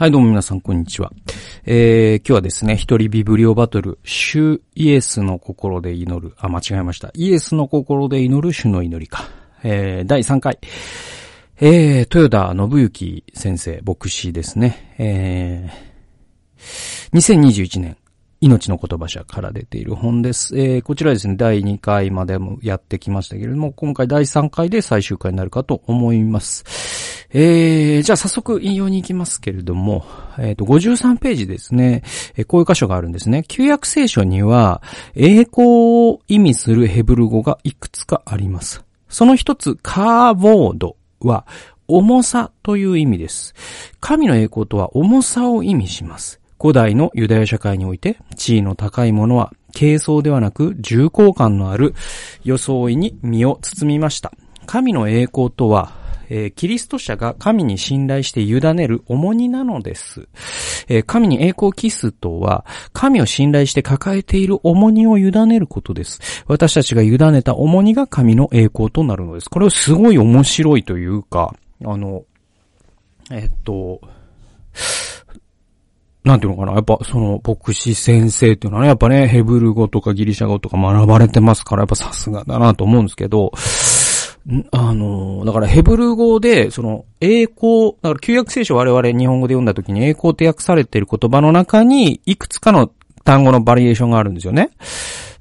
はい、どうも皆さん、こんにちは。えー、今日はですね、一人ビブリオバトル、主イエスの心で祈る、あ、間違えました。イエスの心で祈る主の祈りか。えー、第3回。えー、豊田信之先生、牧師ですね。えー、2021年、命の言葉社から出ている本です。えー、こちらですね、第2回までもやってきましたけれども、今回第3回で最終回になるかと思います。えー、じゃあ早速引用に行きますけれども、えっ、ー、と、53ページですね、えー、こういう箇所があるんですね。旧約聖書には、栄光を意味するヘブル語がいくつかあります。その一つ、カーボードは、重さという意味です。神の栄光とは重さを意味します。古代のユダヤ社会において、地位の高いものは、軽装ではなく重厚感のある装いに身を包みました。神の栄光とは、えー、キリスト者が神に信頼して委ねる重荷なのです。えー、神に栄光を期すとは、神を信頼して抱えている重荷を委ねることです。私たちが委ねた重荷が神の栄光となるのです。これはすごい面白いというか、あの、えっと、なんていうのかなやっぱその牧師先生っていうのはね、やっぱね、ヘブル語とかギリシャ語とか学ばれてますから、やっぱさすがだなと思うんですけど、あの、だからヘブル語で、その、栄光、だから旧約聖書我々日本語で読んだ時に栄光って訳されている言葉の中に、いくつかの単語のバリエーションがあるんですよね。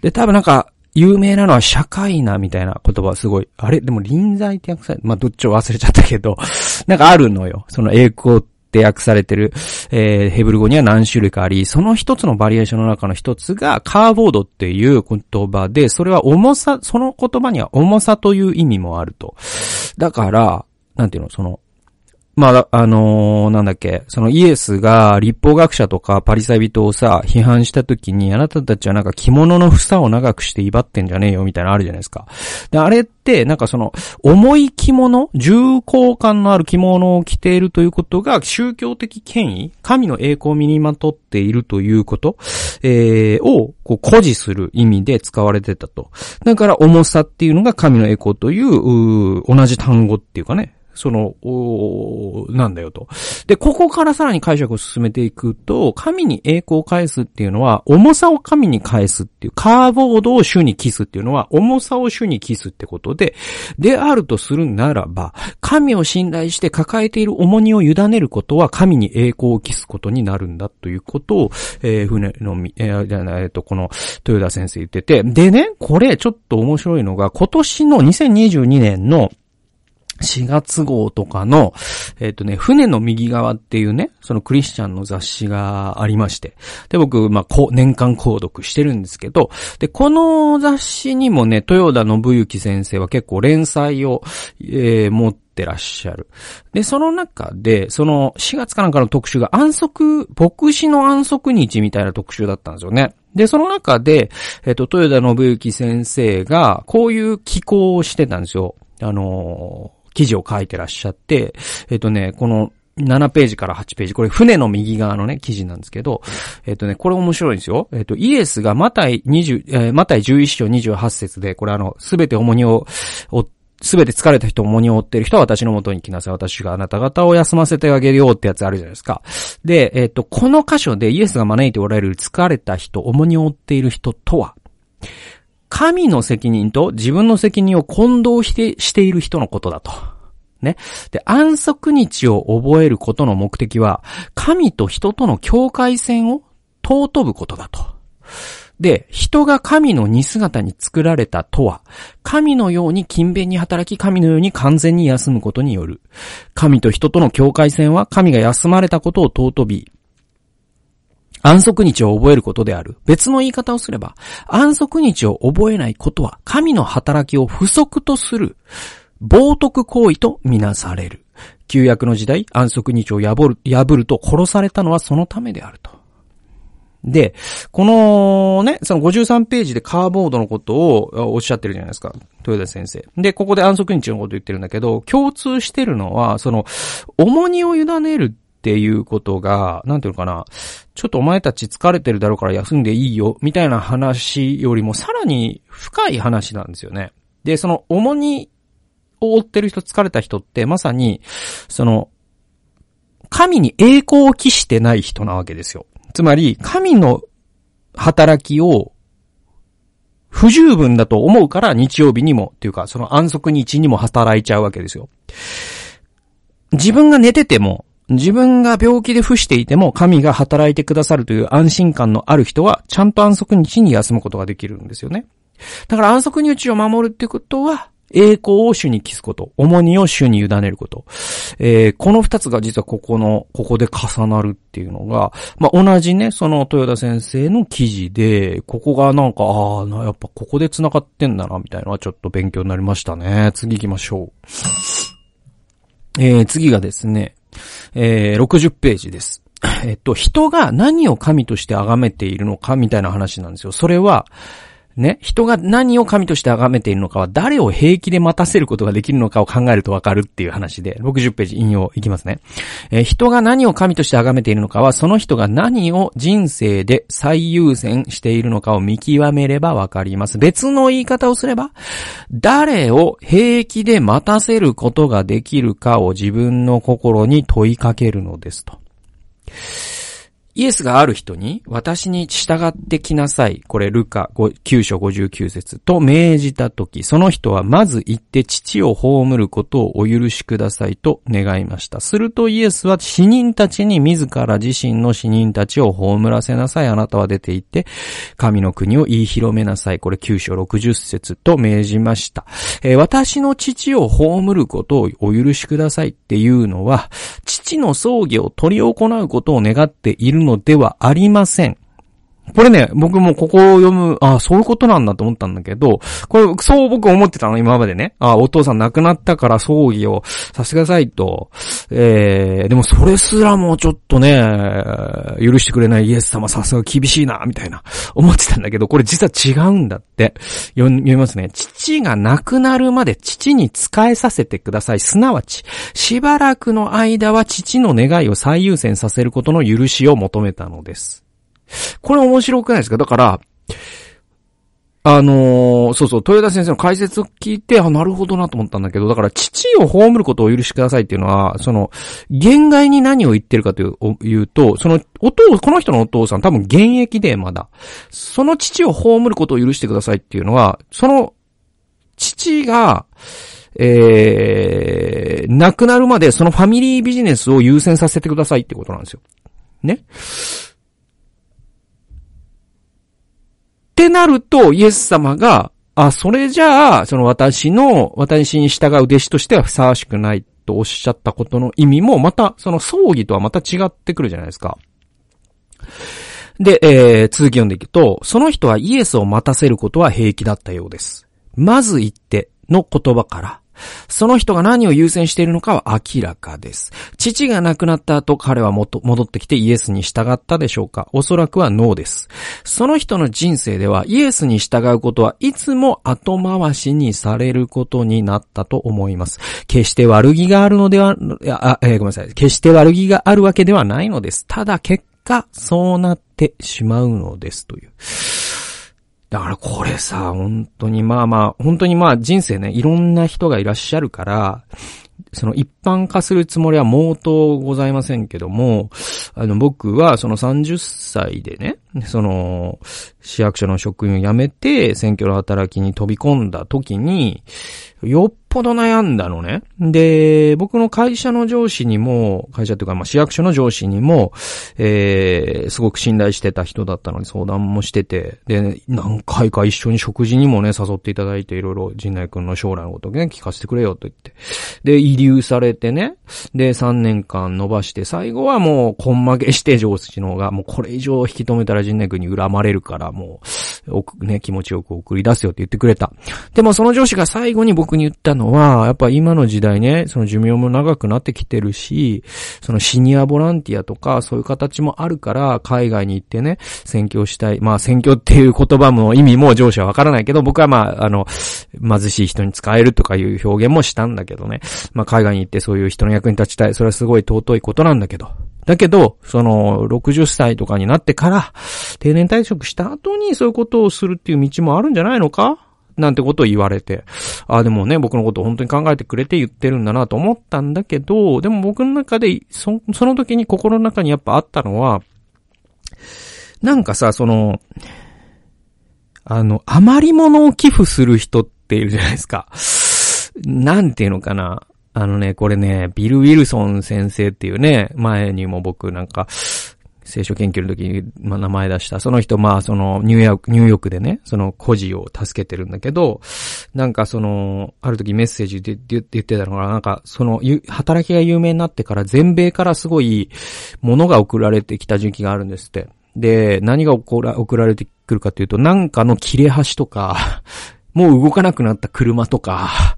で、多分なんか、有名なのは社会なみたいな言葉すごい。あれ？でも臨在って訳され、まあ、どっちを忘れちゃったけど、なんかあるのよ。その栄光って訳されてる、えー、ヘブル語には何種類かあり、その一つのバリエーションの中の一つが、カーボードっていう言葉で、それは重さ、その言葉には重さという意味もあると。だから、なんていうの、その、まあ、あのー、なんだっけ、そのイエスが立法学者とかパリサイ人をさ、批判した時に、あなたたちはなんか着物の房を長くして威張ってんじゃねえよ、みたいなのあるじゃないですか。で、あれって、なんかその、重い着物、重厚感のある着物を着ているということが、宗教的権威、神の栄光を身にまとっているということ、えー、を、こう、誇示する意味で使われてたと。だから、重さっていうのが神の栄光という、う同じ単語っていうかね、その、なんだよと。で、ここからさらに解釈を進めていくと、神に栄光を返すっていうのは、重さを神に返すっていう、カーボードを主にキスっていうのは、重さを主にキスってことで、であるとするならば、神を信頼して抱えている重荷を委ねることは、神に栄光を期すことになるんだということを、えー、船のみ、えー、じゃない、えっと、この、豊田先生言ってて、でね、これちょっと面白いのが、今年の2022年の4月号とかの、えっ、ー、とね、船の右側っていうね、そのクリスチャンの雑誌がありまして。で、僕、まあ、こ、年間購読してるんですけど、で、この雑誌にもね、豊田信之先生は結構連載を、えー、持ってらっしゃる。で、その中で、その4月かなんかの特集が安息、牧師の安息日みたいな特集だったんですよね。で、その中で、えっ、と、豊田信之先生が、こういう寄稿をしてたんですよ。あのー記事を書いてらっしゃって、えっとね、この7ページから8ページ、これ船の右側のね、記事なんですけど、えっとね、これ面白いんですよ。えっと、イエスがマタイ20、えー、マタイ11章28節で、これあの、すべて重荷を、すべて疲れた人重荷を負っている人は私のもとに来なさい。私があなた方を休ませてあげるよってやつあるじゃないですか。で、えっと、この箇所でイエスが招いておられる疲れた人、重荷を負っている人とは、神の責任と自分の責任を混同してしている人のことだと。ね。で、安息日を覚えることの目的は、神と人との境界線を尊ぶことだと。で、人が神の似姿に作られたとは、神のように勤勉に働き、神のように完全に休むことによる。神と人との境界線は、神が休まれたことを尊び、安息日を覚えることである。別の言い方をすれば、安息日を覚えないことは、神の働きを不足とする、冒涜行為とみなされる。旧約の時代、安息日を破る、破ると殺されたのはそのためであると。で、このね、その53ページでカーボードのことをおっしゃってるじゃないですか。豊田先生。で、ここで安息日のこと言ってるんだけど、共通してるのは、その、重荷を委ねるっていうことが、なんていうのかな、ちょっとお前たち疲れてるだろうから休んでいいよ、みたいな話よりもさらに深い話なんですよね。で、その重荷を負ってる人、疲れた人って、まさに、その、神に栄光を期してない人なわけですよ。つまり、神の働きを不十分だと思うから日曜日にも、っていうか、その安息日にも働いちゃうわけですよ。自分が寝てても、自分が病気で伏していても神が働いてくださるという安心感のある人は、ちゃんと安息日に休むことができるんですよね。だから安息日を守るってことは、栄光を主に帰すこと、重荷を主に委ねること。えー、この二つが実はここの、ここで重なるっていうのが、まあ、同じね、その豊田先生の記事で、ここがなんか、ああ、やっぱここで繋がってんだな、みたいなのはちょっと勉強になりましたね。次行きましょう。えー、次がですね、えー、60ページです。えっと、人が何を神として崇めているのかみたいな話なんですよ。それは、ね、人が何を神として崇めているのかは誰を平気で待たせることができるのかを考えるとわかるっていう話で、60ページ引用いきますね。えー、人が何を神として崇めているのかは、その人が何を人生で最優先しているのかを見極めればわかります。別の言い方をすれば、誰を平気で待たせることができるかを自分の心に問いかけるのですと。イエスがある人に、私に従ってきなさい。これ、ルカ9章59節と命じたとき、その人はまず行って父を葬ることをお許しくださいと願いました。するとイエスは死人たちに自ら自身の死人たちを葬らせなさい。あなたは出て行って、神の国を言い広めなさい。これ9章60節と命じました。えー、私の父を葬ることをお許しくださいっていうのは、父の葬儀を取り行うことを願っているのではありません。これね、僕もここを読む、ああそういうことなんだと思ったんだけど、これ、そう僕思ってたの、今までね。ああお父さん亡くなったから葬儀をさせてくださいと。えー、でもそれすらもちょっとね、許してくれないイエス様さすが厳しいな、みたいな、思ってたんだけど、これ実は違うんだって。読みますね。父が亡くなるまで父に仕えさせてください。すなわち、しばらくの間は父の願いを最優先させることの許しを求めたのです。これ面白くないですか？だから、あのー、そうそう、豊田先生の解説を聞いて、あ、なるほどなと思ったんだけど、だから父を葬ることを許しくださいっていうのは、その、限界に何を言ってるかというと、その、お父、この人のお父さん多分現役でまだ、その父を葬ることを許してくださいっていうのは、その、父が、えー、亡くなるまでそのファミリービジネスを優先させてくださいってことなんですよ。ね？ってなると、イエス様が、あ、それじゃあ、その私の、私に従う弟子としてはふさわしくないとおっしゃったことの意味も、また、その葬儀とはまた違ってくるじゃないですか。で、えー、続き読んでいくと、その人はイエスを待たせることは平気だったようです。まず言っての言葉から、その人が何を優先しているのかは明らかです。父が亡くなった後、彼は戻ってきてイエスに従ったでしょうかおそらくはノーです。その人の人生ではイエスに従うことはいつも後回しにされることになったと思います。決して悪気があるのでは、あ、えー、ごめんなさい。決して悪気があるわけではないのです。ただ結果、そうなってしまうのですという。だからこれさ、本当にまあまあ、本当にまあ人生ね、いろんな人がいらっしゃるから、その一般化するつもりは毛頭ございませんけども、あの僕はその30歳でね、その市役所の職員を辞めて選挙の働きに飛び込んだ時に、よっぽど悩んだのね。で、僕の会社の上司にも、会社というか、まあ、市役所の上司にも、えー、すごく信頼してた人だったのに相談もしてて、で、何回か一緒に食事にもね、誘っていただいて、いろいろ、陣内くんの将来のことをね、聞かせてくれよと言って。で、遺留されてね、で、3年間伸ばして、最後はもう、こん負けして上司の方が、もうこれ以上引き止めたら人内くんに恨まれるから、もう、おくね、気持ちよく送り出すよって言ってくれた。でもその上司が最後に僕に言ったのは、やっぱ今の時代ね、その寿命も長くなってきてるし、そのシニアボランティアとか、そういう形もあるから、海外に行ってね、選挙したい。まあ、選挙っていう言葉も意味も上司はわからないけど、僕はまあ、あの、貧しい人に使えるとかいう表現もしたんだけどね。まあ、海外に行ってそういう人の役に立ちたい。それはすごい尊いことなんだけど。だけど、その、60歳とかになってから、定年退職した後にそういうことをするっていう道もあるんじゃないのか？なんてことを言われて、あ、でもね、僕のことを本当に考えてくれて言ってるんだなと思ったんだけど、でも僕の中で、そ、その時に心の中にやっぱあったのは、なんかさ、その、あの、余り物を寄付する人っているじゃないですか。なんていうのかな。あのね、これね、ビル・ウィルソン先生っていうね、前にも僕なんか、聖書研究の時に、名前出した。その人、まあ、その、ニューヨーク、ニューヨークでね、その孤児を助けてるんだけど、なんかその、ある時メッセージで言ってたのが、なんか、その、働きが有名になってから全米からすごい、ものが送られてきた時期があるんですって。で、何が送ら送られてくるかというと、なんかの切れ端とか、もう動かなくなった車とか、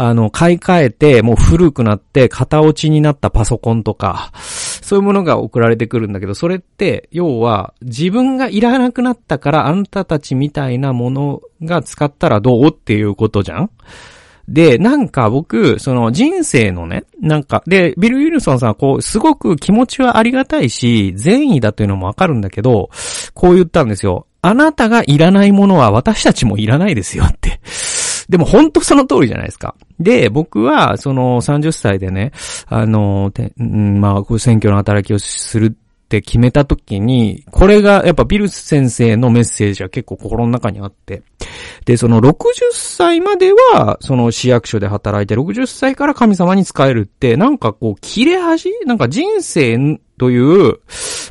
あの、買い替えて、もう古くなって、型落ちになったパソコンとか、そういうものが送られてくるんだけど、それって、要は、自分がいらなくなったから、あんたたちみたいなものが使ったらどうっていうことじゃん？で、なんか僕、その人生のね、なんか、で、ビル・ウィルソンさんはこう、すごく気持ちはありがたいし、善意だというのもわかるんだけど、こう言ったんですよ。あなたがいらないものは私たちもいらないですよって。でも本当その通りじゃないですか。で、僕は、その30歳でね、あの、まあ、選挙の働きをするって決めた時に、これがやっぱビルス先生のメッセージは結構心の中にあって、で、その60歳までは、その市役所で働いて、60歳から神様に使えるって、なんかこう、切れ端なんか人生という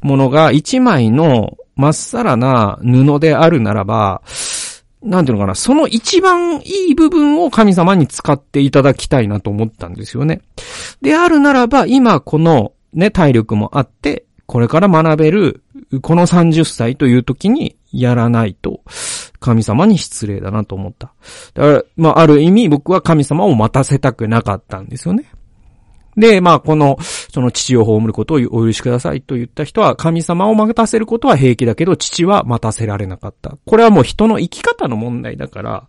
ものが一枚のまっさらな布であるならば、なんていうのかな、その一番いい部分を神様に使っていただきたいなと思ったんですよね。であるならば、今このね、体力もあって、これから学べる、この30歳という時にやらないと、神様に失礼だなと思った。だから、まあ、ある意味僕は神様を待たせたくなかったんですよね。で、まあ、この、その父を葬ることをお許しくださいと言った人は、神様を待たせることは平気だけど、父は待たせられなかった。これはもう人の生き方の問題だから、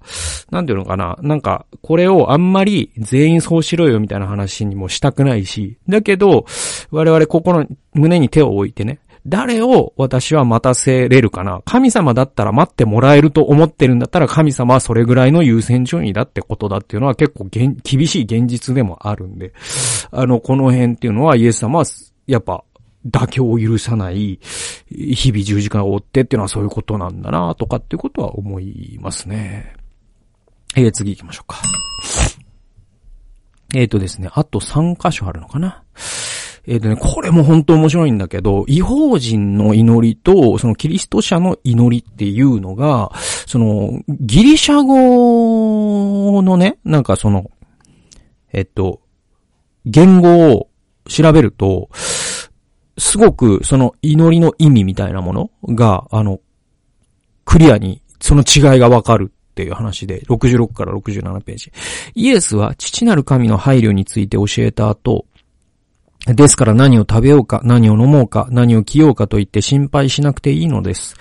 なんていうのかな。なんか、これをあんまり全員そうしろよみたいな話にもしたくないし、だけど、我々ここの胸に手を置いてね、誰を私は待たせれるかな？神様だったら待ってもらえると思ってるんだったら神様はそれぐらいの優先順位だってことだっていうのは結構厳しい現実でもあるんで、あの、この辺っていうのはイエス様はやっぱ妥協を許さない、日々十字架を追ってっていうのはそういうことなんだなとかっていうことは思いますね。えー、次行きましょうか。えっ、ー、とですね、あと3箇所あるのかな？えっ、ー、とね、これも本当面白いんだけど、違法人の祈りと、そのキリスト者の祈りっていうのが、その、ギリシャ語のね、なんかその、えっと、言語を調べると、すごくその祈りの意味みたいなものが、あの、クリアにその違いがわかるっていう話で、66から67ページ。イエスは父なる神の配慮について教えた後、ですから何を食べようか、何を飲もうか、何を着ようかと言って心配しなくていいのです。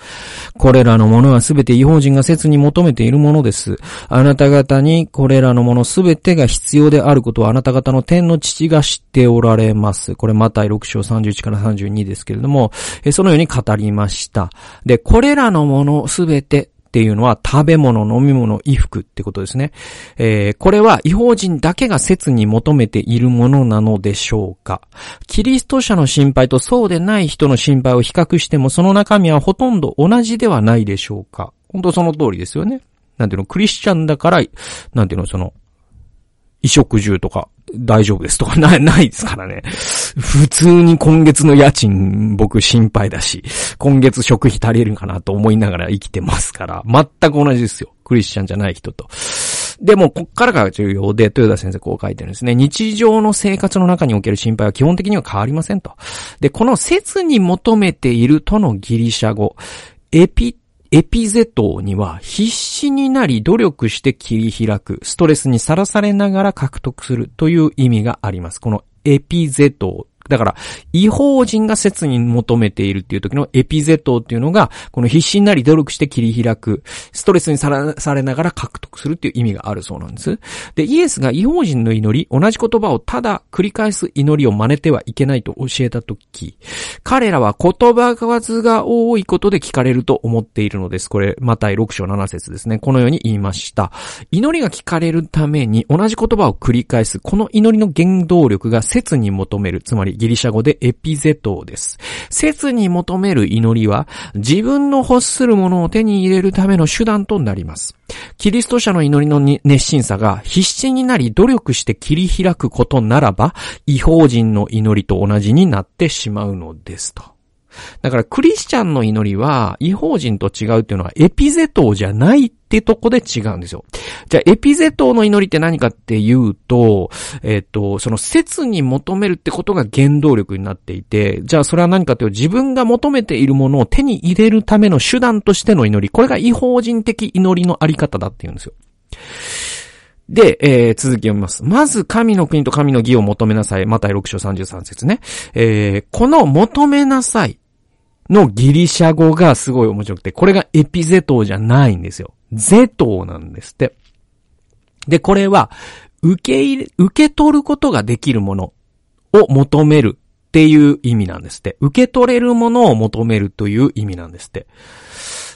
これらのものはすべて違法人が切に求めているものです。あなた方にこれらのものすべてが必要であることはあなた方の天の父が知っておられます。これマタイ6章31から32ですけれども、そのように語りました。で、これらのものすべてっていうのは食べ物、飲み物、衣服ってことですね。えー、これは違法人だけが切に求めているものなのでしょうかキリスト者の心配とそうでない人の心配を比較してもその中身はほとんど同じではないでしょうか本当その通りですよね。なんていうの、クリスチャンだから、なんていうの、その、衣食住とか大丈夫ですとか ない、ないですからね。普通に今月の家賃僕心配だし、今月食費足りるかなと思いながら生きてますから、全く同じですよ。クリスチャンじゃない人と。でも、こっからが重要で、豊田先生こう書いてるんですね。日常の生活の中における心配は基本的には変わりませんと。で、この説に求めているとのギリシャ語、エピエピゼトには必死になり努力して切り開く、ストレスにさらされながら獲得するという意味があります。このエピゼトだから、違法人が切に求めているっていう時のエピゼトっていうのが、この必死になり努力して切り開く、ストレスにさらされながら獲得するっていう意味があるそうなんです。で、イエスが違法人の祈り、同じ言葉をただ繰り返す祈りを真似てはいけないと教えた時、彼らは言葉数が多いことで聞かれると思っているのです。これ、マタイ6章7節ですね。このように言いました。祈りが聞かれるために同じ言葉を繰り返す、この祈りの原動力が説に求める、つまりギリシャ語でエピゼトです。説に求める祈りは、自分の欲するものを手に入れるための手段となります。キリスト者の祈りの熱心さが必死になり努力して切り開くことならば、違法人の祈りと同じになってしまうのですと。だからクリスチャンの祈りは違法人と違うっていうのはエピゼトじゃないってとこで違うんですよ。じゃあエピゼトの祈りって何かっていうと、えっ、ー、と、その説に求めるってことが原動力になっていて、じゃあそれは何かというと自分が求めているものを手に入れるための手段としての祈り、これが違法人的祈りのあり方だっていうんですよ。で、えー、続き読みます。まず、神の国と神の義を求めなさい。また6章33節ね。えー、この求めなさいのギリシャ語がすごい面白くて、これがエピゼトじゃないんですよ。ゼトなんですって。で、これは、受け入れ、受け取ることができるものを求めるっていう意味なんですって。受け取れるものを求めるという意味なんですって。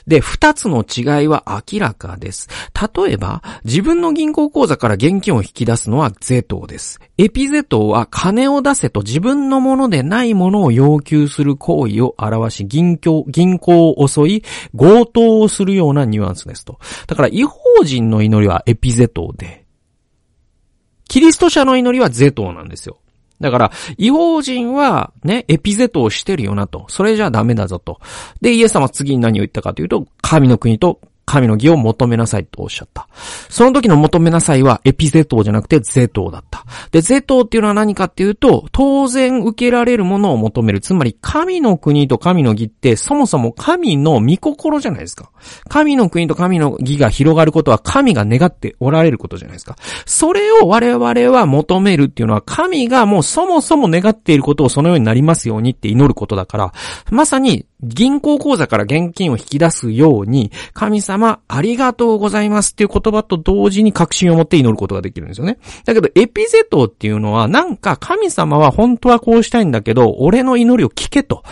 で、二つの違いは明らかです。例えば、自分の銀行口座から現金を引き出すのはゼトです。エピゼトは金を出せと自分のものでないものを要求する行為を表し、銀行、銀行を襲い、強盗をするようなニュアンスですと。だから、違法人の祈りはエピゼトで、キリスト者の祈りはゼトなんですよ。だから、違法人はね、エピゼトをしてるよなと。それじゃダメだぞと。で、イエス様は次に何を言ったかというと、神の国と神の義を求めなさいとおっしゃった。その時の求めなさいはエピゼトじゃなくてゼトだった。で、ゼトっていうのは何かっていうと、当然受けられるものを求める。つまり、神の国と神の義ってそもそも神の御心じゃないですか。神の国と神の義が広がることは神が願っておられることじゃないですか。それを我々は求めるっていうのは神がもうそもそも願っていることをそのようになりますようにって祈ることだから、まさに銀行口座から現金を引き出すように、神様ありがとうございますっていう言葉と同時に確信を持って祈ることができるんですよね。だけど、エピゼトっていうのは、なんか神様は本当はこうしたいんだけど、俺の祈りを聞けと。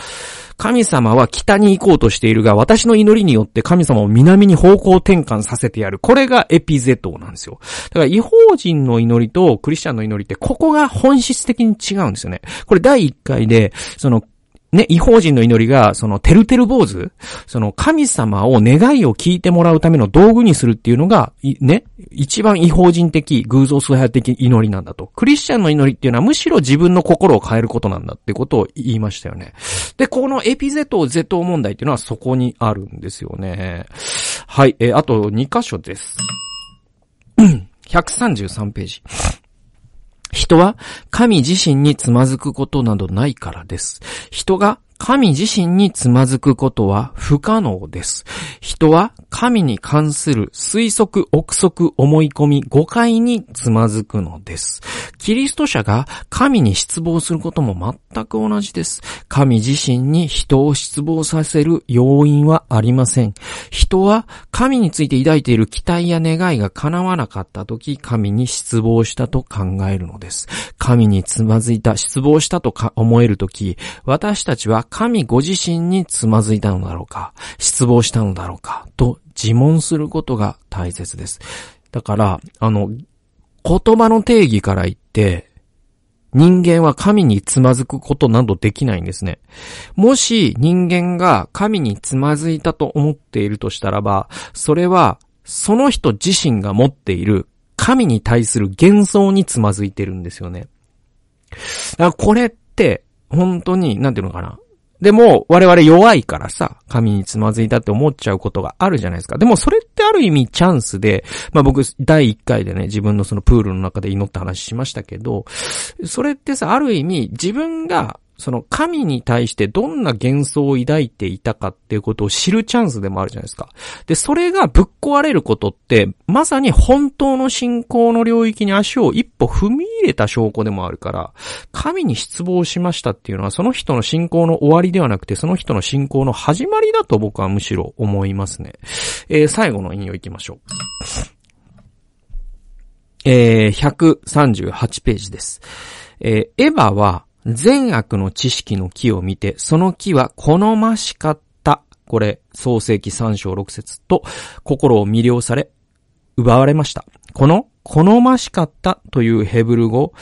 神様は北に行こうとしているが、私の祈りによって神様を南に方向転換させてやる。これがエピゼトなんですよ。だから違法人の祈りとクリスチャンの祈りって、ここが本質的に違うんですよね。これ第1回で、そのね、違法人の祈りが、その、てるてる坊主その、神様を願いを聞いてもらうための道具にするっていうのが、ね、一番違法人的、偶像崇拝的祈りなんだと。クリスチャンの祈りっていうのはむしろ自分の心を変えることなんだってことを言いましたよね。で、このエピゼトゼト問題っていうのはそこにあるんですよね。はい、え、あと2箇所です。133ページ。人は神自身につまずくことなどないからです。人が神自身につまずくことは不可能です。人は神に関する推測、憶測、思い込み、誤解につまずくのです。キリスト者が神に失望することも全く同じです。神自身に人を失望させる要因はありません。人は神について抱いている期待や願いが叶わなかった時、神に失望したと考えるのです。神につまずいた、失望したと思える時、私たちは神ご自身につまずいたのだろうか、失望したのだろうか、と自問することが大切です。だから、あの、言葉の定義から言って、人間は神につまずくことなどできないんですね。もし人間が神につまずいたと思っているとしたらば、それはその人自身が持っている神に対する幻想につまずいてるんですよね。だからこれって、本当に、なんていうのかな。でも、我々弱いからさ、神につまずいたって思っちゃうことがあるじゃないですか。でも、それってある意味チャンスで、まあ僕、第1回でね、自分のそのプールの中で祈った話しましたけど、それってさ、ある意味、自分が、その神に対してどんな幻想を抱いていたかっていうことを知るチャンスでもあるじゃないですか。で、それがぶっ壊れることって、まさに本当の信仰の領域に足を一歩踏み入れた証拠でもあるから、神に失望しましたっていうのはその人の信仰の終わりではなくて、その人の信仰の始まりだと僕はむしろ思いますね。えー、最後の引用いきましょう。えー、138ページです。えー、エヴァは善悪の知識の木を見て、その木は好ましかった。これ、創世記3章6節と、心を魅了され、奪われました。この、好ましかったというヘブル語、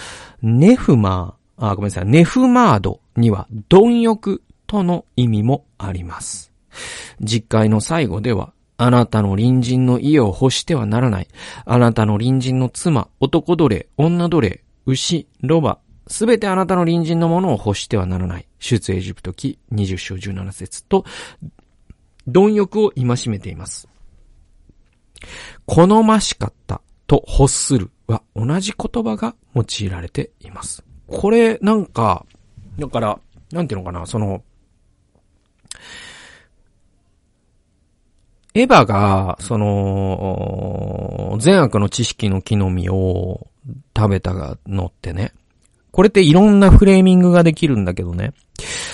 ネフマー、あ、ごめんなさい、ネフマードには、貪欲との意味もあります。実会の最後では、あなたの隣人の家を欲してはならない。あなたの隣人の妻、男奴隷、女奴隷、牛、ロバ、すべてあなたの隣人のものを欲してはならない。出エジプト記20章17節と、貪欲を戒めています。好ましかったと欲するは同じ言葉が用いられています。これ、なんか、だから、なんていうのかな、その、エヴァが、その、善悪の知識の木の実を食べたのってね、これっていろんなフレーミングができるんだけどね。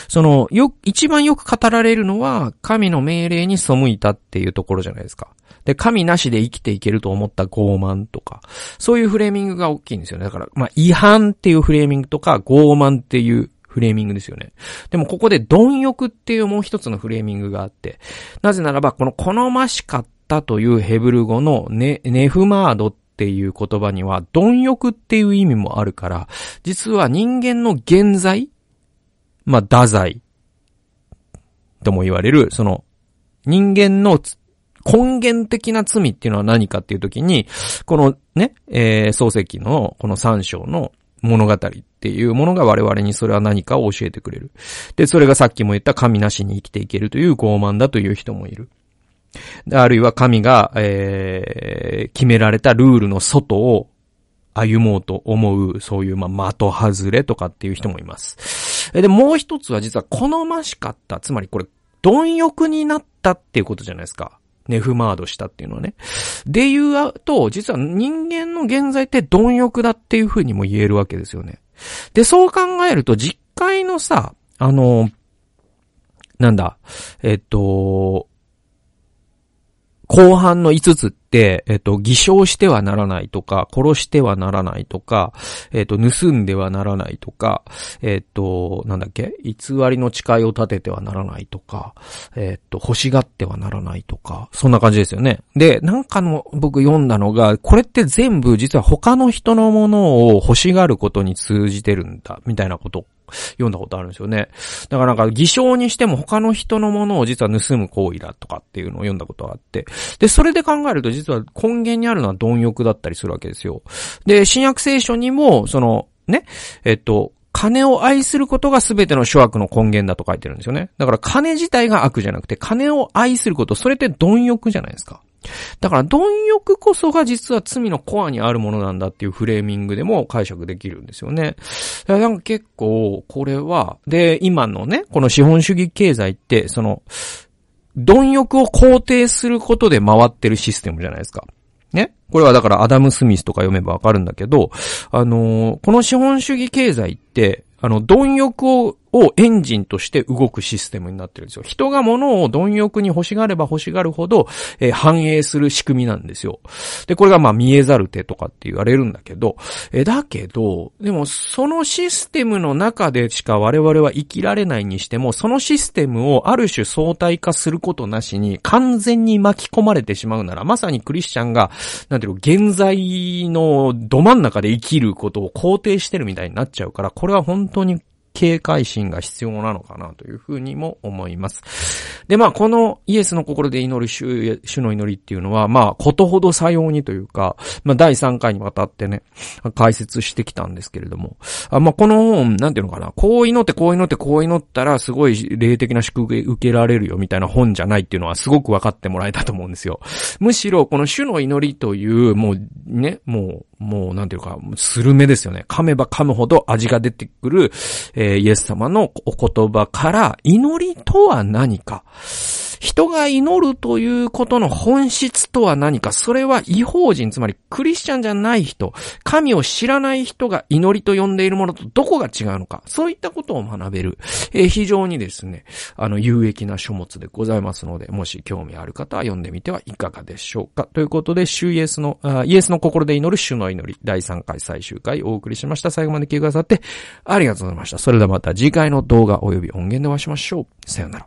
その、よ、一番よく語られるのは、神の命令に背いたっていうところじゃないですか。で、神なしで生きていけると思った傲慢とか、そういうフレーミングが大きいんですよね。だから、まあ、違反っていうフレーミングとか、傲慢っていうフレーミングですよね。でもここで貪欲っていうもう一つのフレーミングがあって、なぜならば、この好ましかったというヘブル語のネ、ネフマードっっていう言葉には、貪欲っていう意味もあるから、実は人間の現在まあ、太宰とも言われる、その、人間の根源的な罪っていうのは何かっていうときに、このね、えー、漱石のこの三章の物語っていうものが我々にそれは何かを教えてくれる。で、それがさっきも言った神なしに生きていけるという傲慢だという人もいる。あるいは神が、えー、決められたルールの外を歩もうと思う、そういう、まあ、的外れとかっていう人もいます。で、もう一つは実は好ましかった。つまりこれ、貪欲になったっていうことじゃないですか。ネフマードしたっていうのはね。で言うと、実は人間の現在って貪欲だっていうふうにも言えるわけですよね。で、そう考えると、実会のさ、あの、なんだ、えっと、後半の5つって、えっと、偽証してはならないとか、殺してはならないとか、えっと、盗んではならないとか、えっと、なんだっけ偽りの誓いを立ててはならないとか、えっと、欲しがってはならないとか、そんな感じですよね。で、なんかの僕読んだのが、これって全部実は他の人のものを欲しがることに通じてるんだ、みたいなこと読んだことあるんですよね。だからなんか偽証にしても他の人のものを実は盗む行為だとかっていうのを読んだことがあって。で、それで考えると実は根源にあるのは貪欲だったりするわけですよ。で、新約聖書にも、その、ね、えっと、金を愛することが全ての諸悪の根源だと書いてるんですよね。だから金自体が悪じゃなくて、金を愛すること、それって貪欲じゃないですか。だから、貪欲こそが実は罪のコアにあるものなんだっていうフレーミングでも解釈できるんですよね。なんか結構、これは、で、今のね、この資本主義経済って、その、貪欲を肯定することで回ってるシステムじゃないですか。ね？これはだからアダム・スミスとか読めばわかるんだけど、あのー、この資本主義経済って、あの、貪欲ををエンジンとして動くシステムになってるんですよ。人が物を貪欲に欲しがれば欲しがるほど、えー、反映する仕組みなんですよ。で、これがまあ見えざる手とかって言われるんだけど、えー、だけど、でもそのシステムの中でしか我々は生きられないにしても、そのシステムをある種相対化することなしに完全に巻き込まれてしまうなら、まさにクリスチャンが、なんていうの、現在のど真ん中で生きることを肯定してるみたいになっちゃうから、これは本当に警戒心が必要なのかなというふうにも思います。で、まあ、このイエスの心で祈る主主の祈りっていうのは、まあ、ことほどさようにというか、まあ、第3回にわたってね、解説してきたんですけれども、あまあ、この本、なんていうのかな、こう祈って、こう祈って、こう祈ったら、すごい霊的な祝福受けられるよみたいな本じゃないっていうのはすごく分かってもらえたと思うんですよ。むしろ、この主の祈りという、もうね、もう、もう、なんていうか、スルメですよね。噛めば噛むほど味が出てくる、ええー、イエス様のお言葉から祈りとは何か、人が祈るということの本質とは何か、それは違法人、つまりクリスチャンじゃない人、神を知らない人が祈りと呼んでいるものとどこが違うのか、そういったことを学べる、えー、非常にですね、あの、有益な書物でございますので、もし興味ある方は読んでみてはいかがでしょうか。ということで、主イエスの、イエスの心で祈る主の祈り、第3回最終回お送りしました。最後まで聞いてくださって、ありがとうございました。それではまた次回の動画及び音源でお会いしましょう。さよなら。